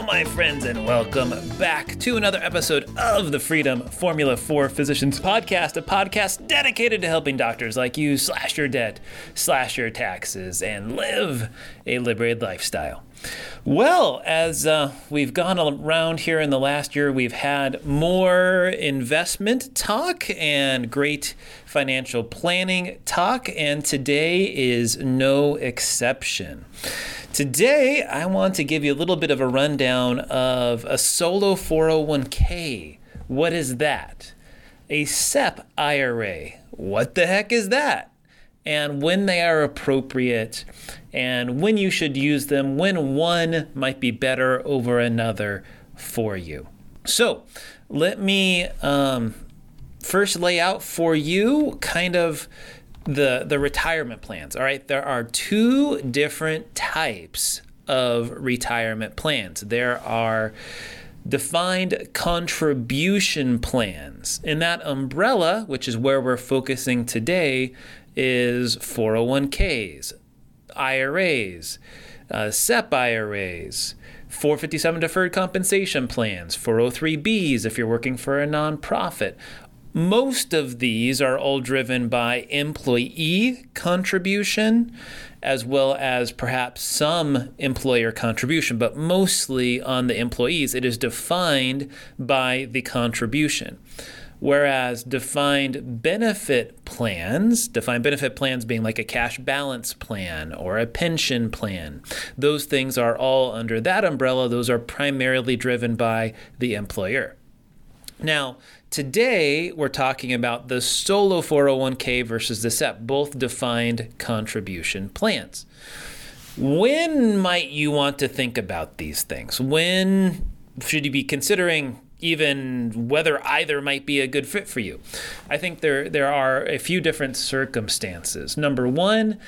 Hello, my friends, and welcome back to another episode of the Freedom Formula for Physicians podcast, a podcast dedicated to helping doctors like you slash your debt, slash your taxes, and live a liberated lifestyle. Well, as uh, we've gone around here in the last year, we've had more investment talk and great financial planning talk, and today is no exception. Today, I want to give you a little bit of a rundown of a solo 401k. What is that? A SEP IRA. What the heck is that? And when they are appropriate, and when you should use them, when one might be better over another for you. So, let me um, first lay out for you kind of the the retirement plans. All right, there are two different types of retirement plans. There are defined contribution plans. In that umbrella, which is where we're focusing today, is 401ks, IRAs, uh, SEP IRAs, 457 deferred compensation plans, 403bs if you're working for a nonprofit, most of these are all driven by employee contribution as well as perhaps some employer contribution, but mostly on the employees. It is defined by the contribution. Whereas defined benefit plans, defined benefit plans being like a cash balance plan or a pension plan, those things are all under that umbrella. Those are primarily driven by the employer. Now, Today, we're talking about the solo 401k versus the SEP, both defined contribution plans. When might you want to think about these things? When should you be considering even whether either might be a good fit for you. I think there there are a few different circumstances. Number 1,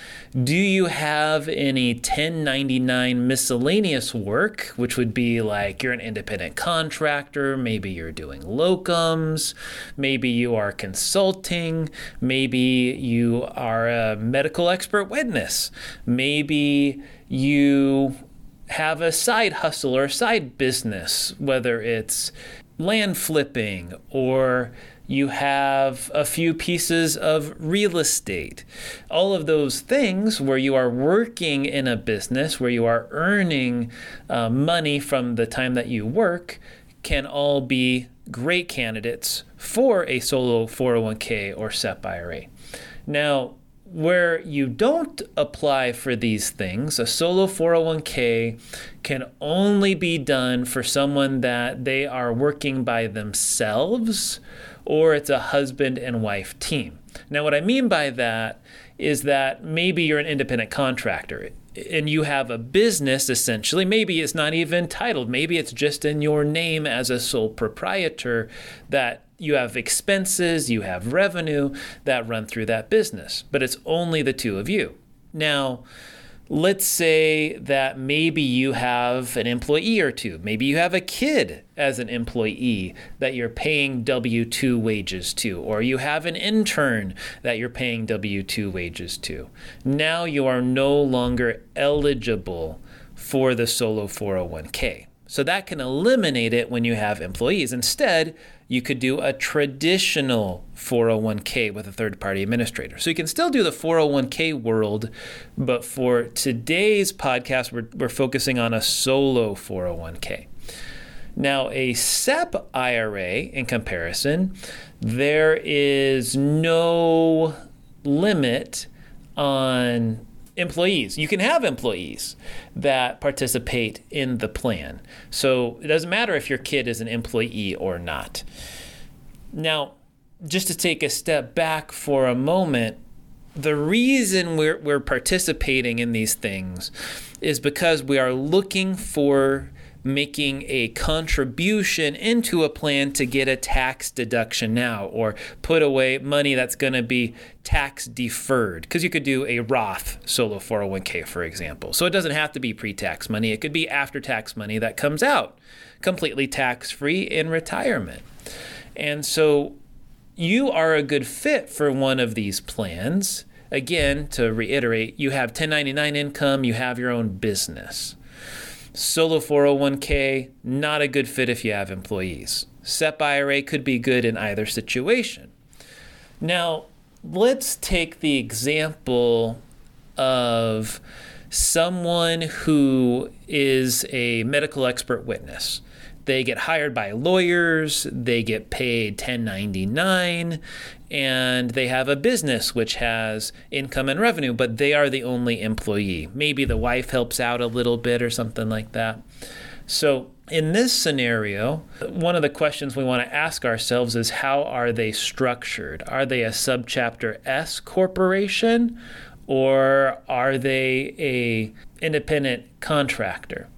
do you have any 1099 miscellaneous work, which would be like you're an independent contractor, maybe you're doing locums, maybe you are consulting, maybe you are a medical expert witness, maybe you have a side hustle or a side business, whether it's land flipping or you have a few pieces of real estate. All of those things where you are working in a business, where you are earning uh, money from the time that you work, can all be great candidates for a solo 401k or SEP IRA. Now, where you don't apply for these things, a solo 401k can only be done for someone that they are working by themselves or it's a husband and wife team. Now, what I mean by that is that maybe you're an independent contractor and you have a business essentially. Maybe it's not even titled, maybe it's just in your name as a sole proprietor that you have expenses, you have revenue that run through that business, but it's only the two of you. Now, let's say that maybe you have an employee or two. Maybe you have a kid as an employee that you're paying W 2 wages to, or you have an intern that you're paying W 2 wages to. Now you are no longer eligible for the solo 401k. So that can eliminate it when you have employees. Instead, you could do a traditional 401k with a third party administrator. So you can still do the 401k world, but for today's podcast, we're, we're focusing on a solo 401k. Now, a SEP IRA, in comparison, there is no limit on employees. You can have employees that participate in the plan. So it doesn't matter if your kid is an employee or not. Now, just to take a step back for a moment, the reason we're, we're participating in these things is because we are looking for making a contribution into a plan to get a tax deduction now or put away money that's going to be tax deferred because you could do a Roth solo 401k for example. So it doesn't have to be pre-tax money, it could be after tax money that comes out completely tax-free in retirement. And so you are a good fit for one of these plans. Again, to reiterate, you have 1099 income, you have your own business. Solo 401k, not a good fit if you have employees. SEP IRA could be good in either situation. Now, let's take the example of someone who is a medical expert witness. They get hired by lawyers, they get paid 1099, and they have a business which has income and revenue, but they are the only employee. Maybe the wife helps out a little bit or something like that. So, in this scenario, one of the questions we want to ask ourselves is how are they structured? Are they a subchapter S corporation or are they a independent contractor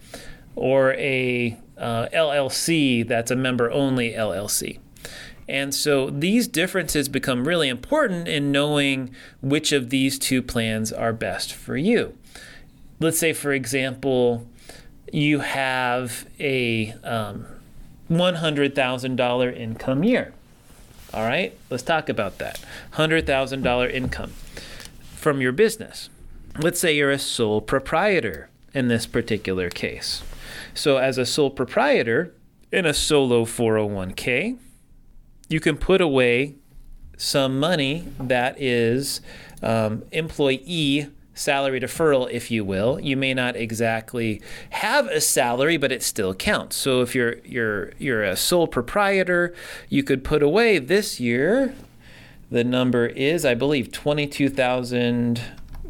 or a uh, LLC that's a member only LLC. And so these differences become really important in knowing which of these two plans are best for you. Let's say, for example, you have a um, $100,000 income year. All right, let's talk about that. $100,000 income from your business. Let's say you're a sole proprietor in this particular case. So, as a sole proprietor in a solo 401k, you can put away some money that is um, employee salary deferral, if you will. You may not exactly have a salary, but it still counts. So if you're you're you're a sole proprietor, you could put away this year. The number is, I believe, twenty-two thousand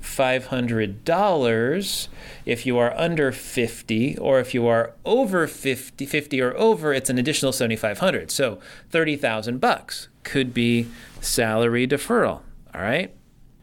$500 if you are under 50 or if you are over 50 50 or over it's an additional 7500 so 30,000 bucks could be salary deferral all right?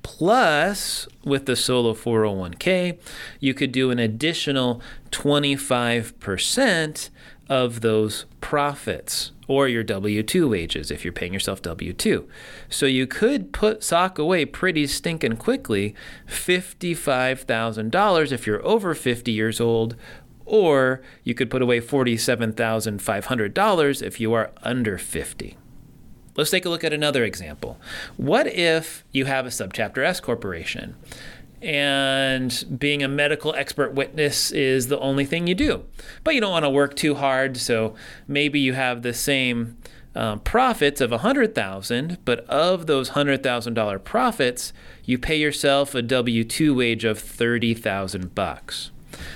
Plus with the solo 401k you could do an additional 25% of those profits or your W 2 wages if you're paying yourself W 2. So you could put sock away pretty stinking quickly $55,000 if you're over 50 years old, or you could put away $47,500 if you are under 50. Let's take a look at another example. What if you have a subchapter S corporation? And being a medical expert witness is the only thing you do. But you don't want to work too hard, so maybe you have the same um, profits of 100,000, but of those $100,000 profits, you pay yourself a W2 wage of 30,000 bucks.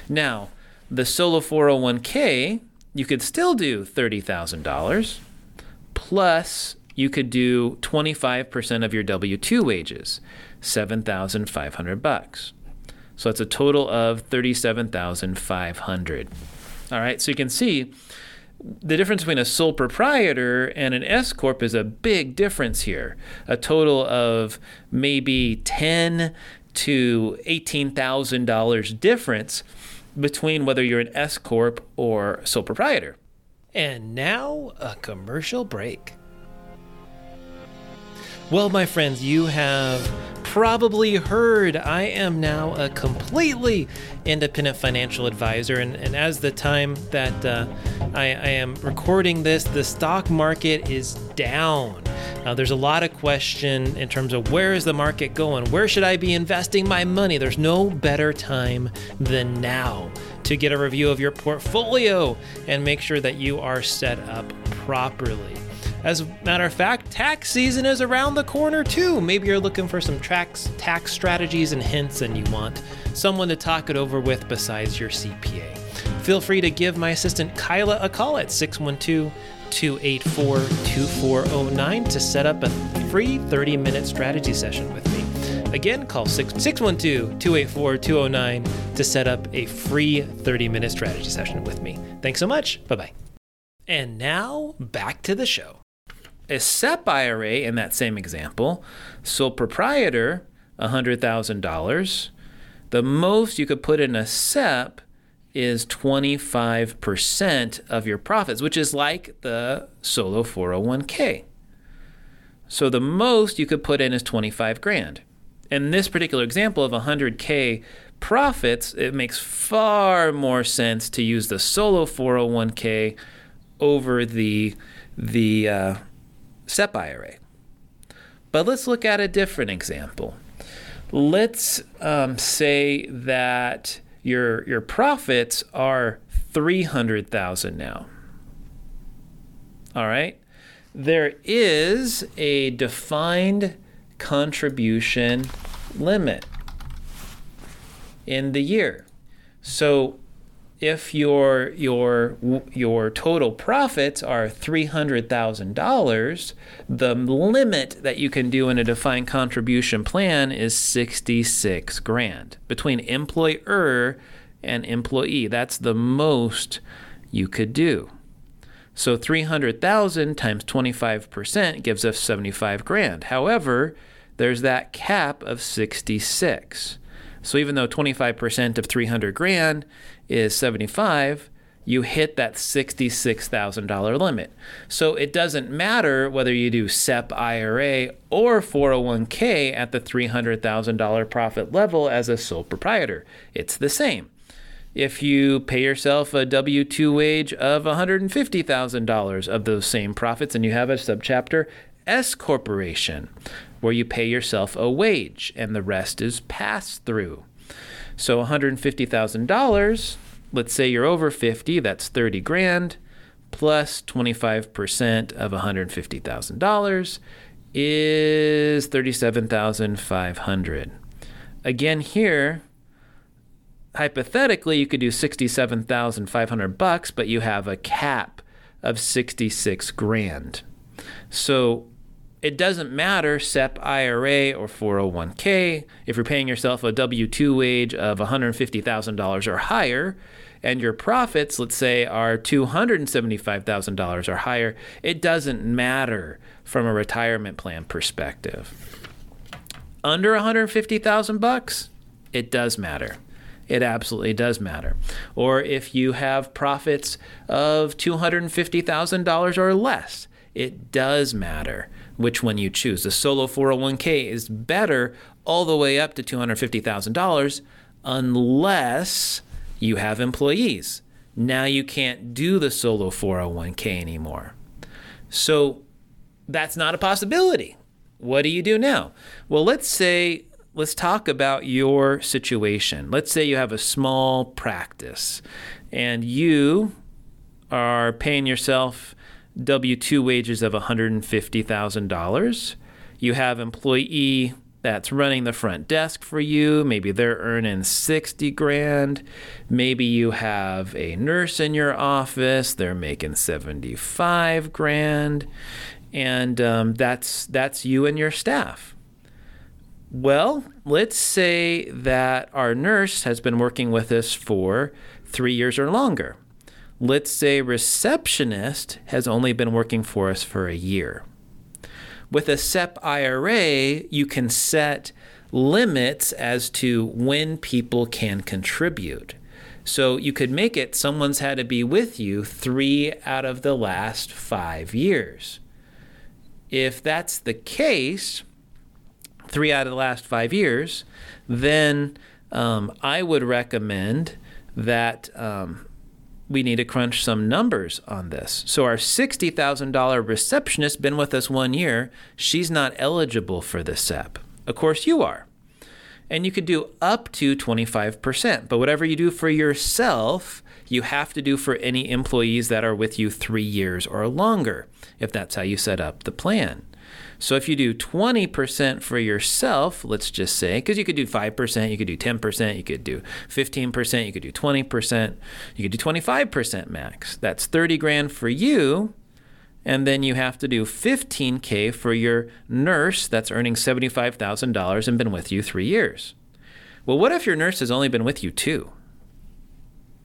Now, the solo 401k, you could still do $30,000 plus you could do 25% of your W2 wages. 7,500 bucks. So it's a total of 37,500. All right, so you can see the difference between a sole proprietor and an S corp is a big difference here. A total of maybe 10 to $18,000 difference between whether you're an S corp or sole proprietor. And now a commercial break. Well, my friends, you have probably heard I am now a completely independent financial advisor. And, and as the time that uh, I, I, am recording this, the stock market is down. Uh, there's a lot of question in terms of where is the market going? Where should I be investing my money? There's no better time than now to get a review of your portfolio and make sure that you are set up properly. As a matter of fact, tax season is around the corner too. Maybe you're looking for some tax tax strategies and hints and you want someone to talk it over with besides your CPA. Feel free to give my assistant Kyla a call at 612 284 2409 to set up a free 30 minute strategy session with me. Again, call 612 284 209 to set up a free 30 minute strategy session with me. Thanks so much. Bye bye. And now back to the show a SEP IRA in that same example, sole proprietor, $100,000. The most you could put in a SEP is 25% of your profits, which is like the solo 401k. So the most you could put in is 25 grand. In this particular example of 100k profits, it makes far more sense to use the solo 401k over the the uh, SEP IRA. But let's look at a different example. Let's um, say that your your profits are 300,000 now. All right? There is a defined contribution limit in the year. So if your your your total profits are $300,000, the limit that you can do in a defined contribution plan is 66 grand between employer and employee. That's the most you could do. So 300,000 times 25% gives us 75 grand. However, there's that cap of 66. So even though 25% of 300 grand is 75, you hit that $66,000 limit. So it doesn't matter whether you do SEP IRA or 401k at the $300,000 profit level as a sole proprietor. It's the same. If you pay yourself a W 2 wage of $150,000 of those same profits and you have a subchapter S corporation, where you pay yourself a wage and the rest is pass through. So $150,000, let's say you're over 50, that's 30 grand plus 25% of $150,000 is 37,500. Again here, hypothetically you could do 67,500 bucks, but you have a cap of 66 grand. So it doesn't matter SEP IRA or 401k. If you're paying yourself a W 2 wage of $150,000 or higher, and your profits, let's say, are $275,000 or higher, it doesn't matter from a retirement plan perspective. Under 150,000 bucks, it does matter. It absolutely does matter. Or if you have profits of $250,000 or less, it does matter which one you choose. The solo 401k is better all the way up to $250,000 unless you have employees. Now you can't do the solo 401k anymore. So that's not a possibility. What do you do now? Well, let's say, let's talk about your situation. Let's say you have a small practice and you are paying yourself W 2 wages of $150,000. You have employee that's running the front desk for you. Maybe they're earning 60 grand. Maybe you have a nurse in your office. They're making 75 grand. And um, that's, that's you and your staff. Well, let's say that our nurse has been working with us for three years or longer let's say receptionist has only been working for us for a year. With a SEP IRA, you can set limits as to when people can contribute. So you could make it someone's had to be with you three out of the last five years. If that's the case, three out of the last five years, then um, I would recommend that um, we need to crunch some numbers on this. So our $60,000 receptionist been with us 1 year, she's not eligible for the SEP. Of course you are. And you could do up to 25%, but whatever you do for yourself, you have to do for any employees that are with you 3 years or longer if that's how you set up the plan. So if you do 20% for yourself, let's just say, because you could do 5%, you could do 10%, you could do 15%, you could do 20%, you could do 25% max. That's 30 grand for you. And then you have to do 15K for your nurse that's earning $75,000 and been with you three years. Well, what if your nurse has only been with you two?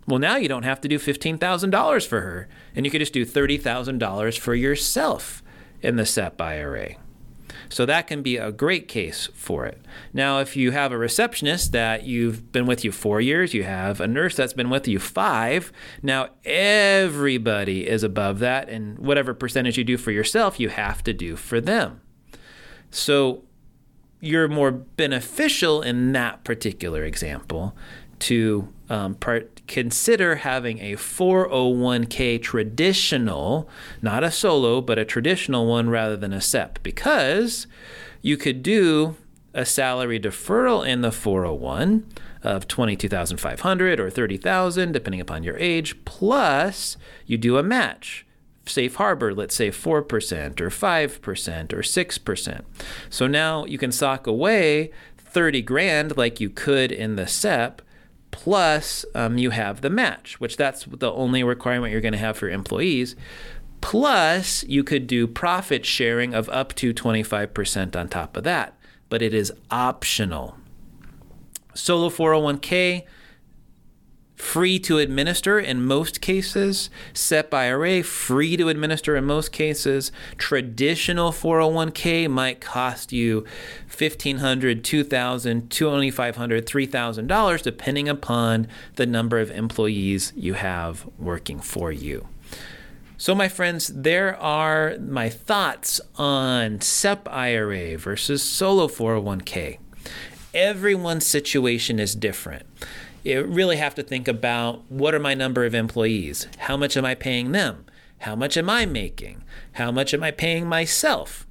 Well, now you don't have to do $15,000 for her, and you could just do $30,000 for yourself in the SEP IRA. So that can be a great case for it. Now, if you have a receptionist that you've been with you four years, you have a nurse that's been with you five, now everybody is above that, and whatever percentage you do for yourself, you have to do for them. So you're more beneficial in that particular example to um, part, consider having a 401k traditional, not a solo, but a traditional one rather than a SEP, because you could do a salary deferral in the 401 of 22,500 or 30,000 depending upon your age plus you do a match safe harbor, let's say 4% or 5% or 6%. So now you can sock away 30 grand like you could in the SEP, plus um, you have the match, which that's the only requirement you're going to have for employees. Plus, you could do profit sharing of up to 25% on top of that, but it is optional. Solo 401k, free to administer in most cases. SEP IRA, free to administer in most cases. Traditional 401k might cost you $1,500, $2,000, $2,500, $3,000, depending upon the number of employees you have working for you. So, my friends, there are my thoughts on SEP IRA versus solo 401k. Everyone's situation is different you really have to think about what are my number of employees? How much am I paying them? How much am I making? How much am I paying myself?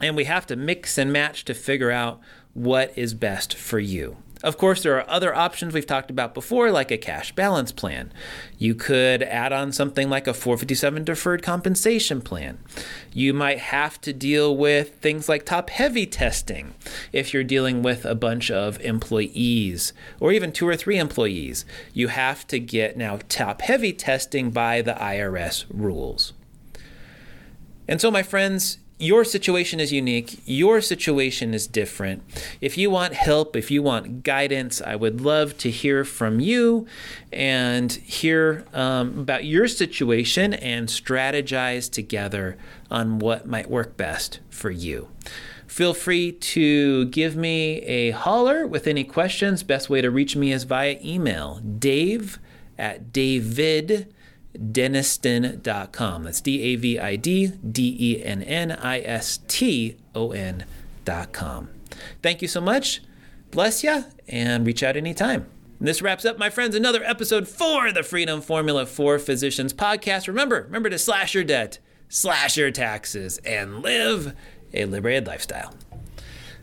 And we have to mix and match to figure out what is best for you. Of course, there are other options we've talked about before, like a cash balance plan. You could add on something like a 457 deferred compensation plan. You might have to deal with things like top heavy testing if you're dealing with a bunch of employees or even two or three employees. You have to get now top heavy testing by the IRS rules. And so, my friends, your situation is unique. Your situation is different. If you want help, if you want guidance, I would love to hear from you and hear um, about your situation and strategize together on what might work best for you. Feel free to give me a holler with any questions. Best way to reach me is via email dave at david denniston.com. That's D A V I D D E N N I S T O N.com. Thank you so much. Bless you and reach out anytime. And this wraps up, my friends, another episode for the Freedom Formula for Physicians podcast. Remember, remember to slash your debt, slash your taxes, and live a liberated lifestyle.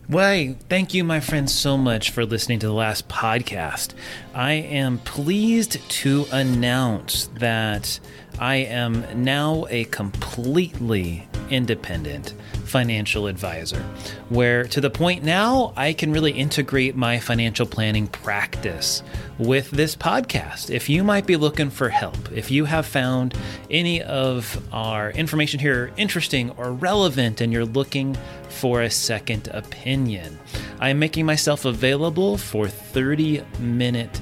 Why, thank you, my friends, so much for listening to the last podcast. I am pleased to announce that I am now a completely independent financial advisor, where to the point now I can really integrate my financial planning practice with this podcast. If you might be looking for help, if you have found any of our information here interesting or relevant and you're looking for a second opinion, I am making myself available for 30 minute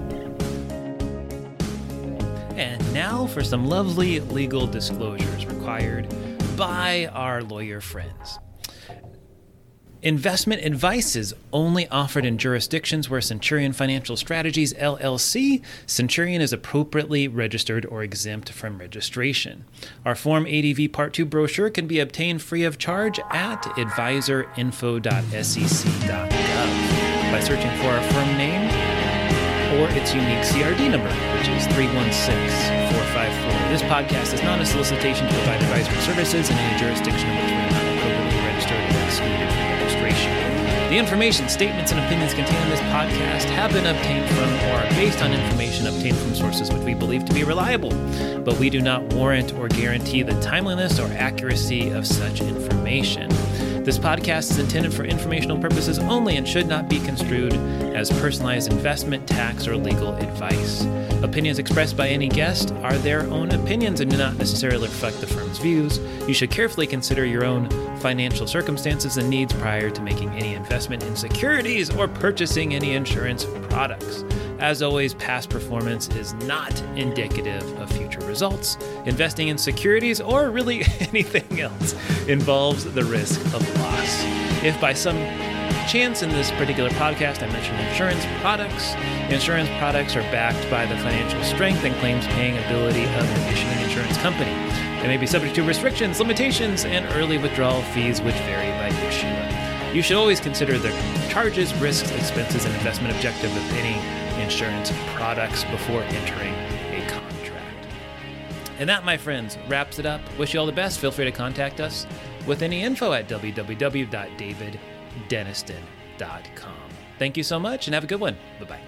Now for some lovely legal disclosures required by our lawyer friends. Investment advice is only offered in jurisdictions where Centurion Financial Strategies LLC, Centurion is appropriately registered or exempt from registration. Our Form ADV Part 2 brochure can be obtained free of charge at adviserinfo.sec.gov by searching for our firm name or its unique CRD number, which is 316454. This podcast is not a solicitation to provide advisory services in any jurisdiction in which we are not appropriately registered or excluded from registration. The information, statements, and opinions contained in this podcast have been obtained from or are based on information obtained from sources which we believe to be reliable, but we do not warrant or guarantee the timeliness or accuracy of such information. This podcast is intended for informational purposes only and should not be construed as personalized investment, tax, or legal advice. Opinions expressed by any guest are their own opinions and do not necessarily reflect the firm's views. You should carefully consider your own financial circumstances and needs prior to making any investment in securities or purchasing any insurance products. As always, past performance is not indicative of future results. Investing in securities or really anything else involves the risk of loss. If by some chance in this particular podcast I mentioned insurance products, insurance products are backed by the financial strength and claims paying ability of an issuing insurance company. They may be subject to restrictions, limitations, and early withdrawal fees which vary by issuer. You should always consider the charges, risks, expenses, and investment objective of any insurance products before entering a contract. And that, my friends, wraps it up. Wish you all the best. Feel free to contact us with any info at www.daviddenniston.com. Thank you so much and have a good one. Bye bye.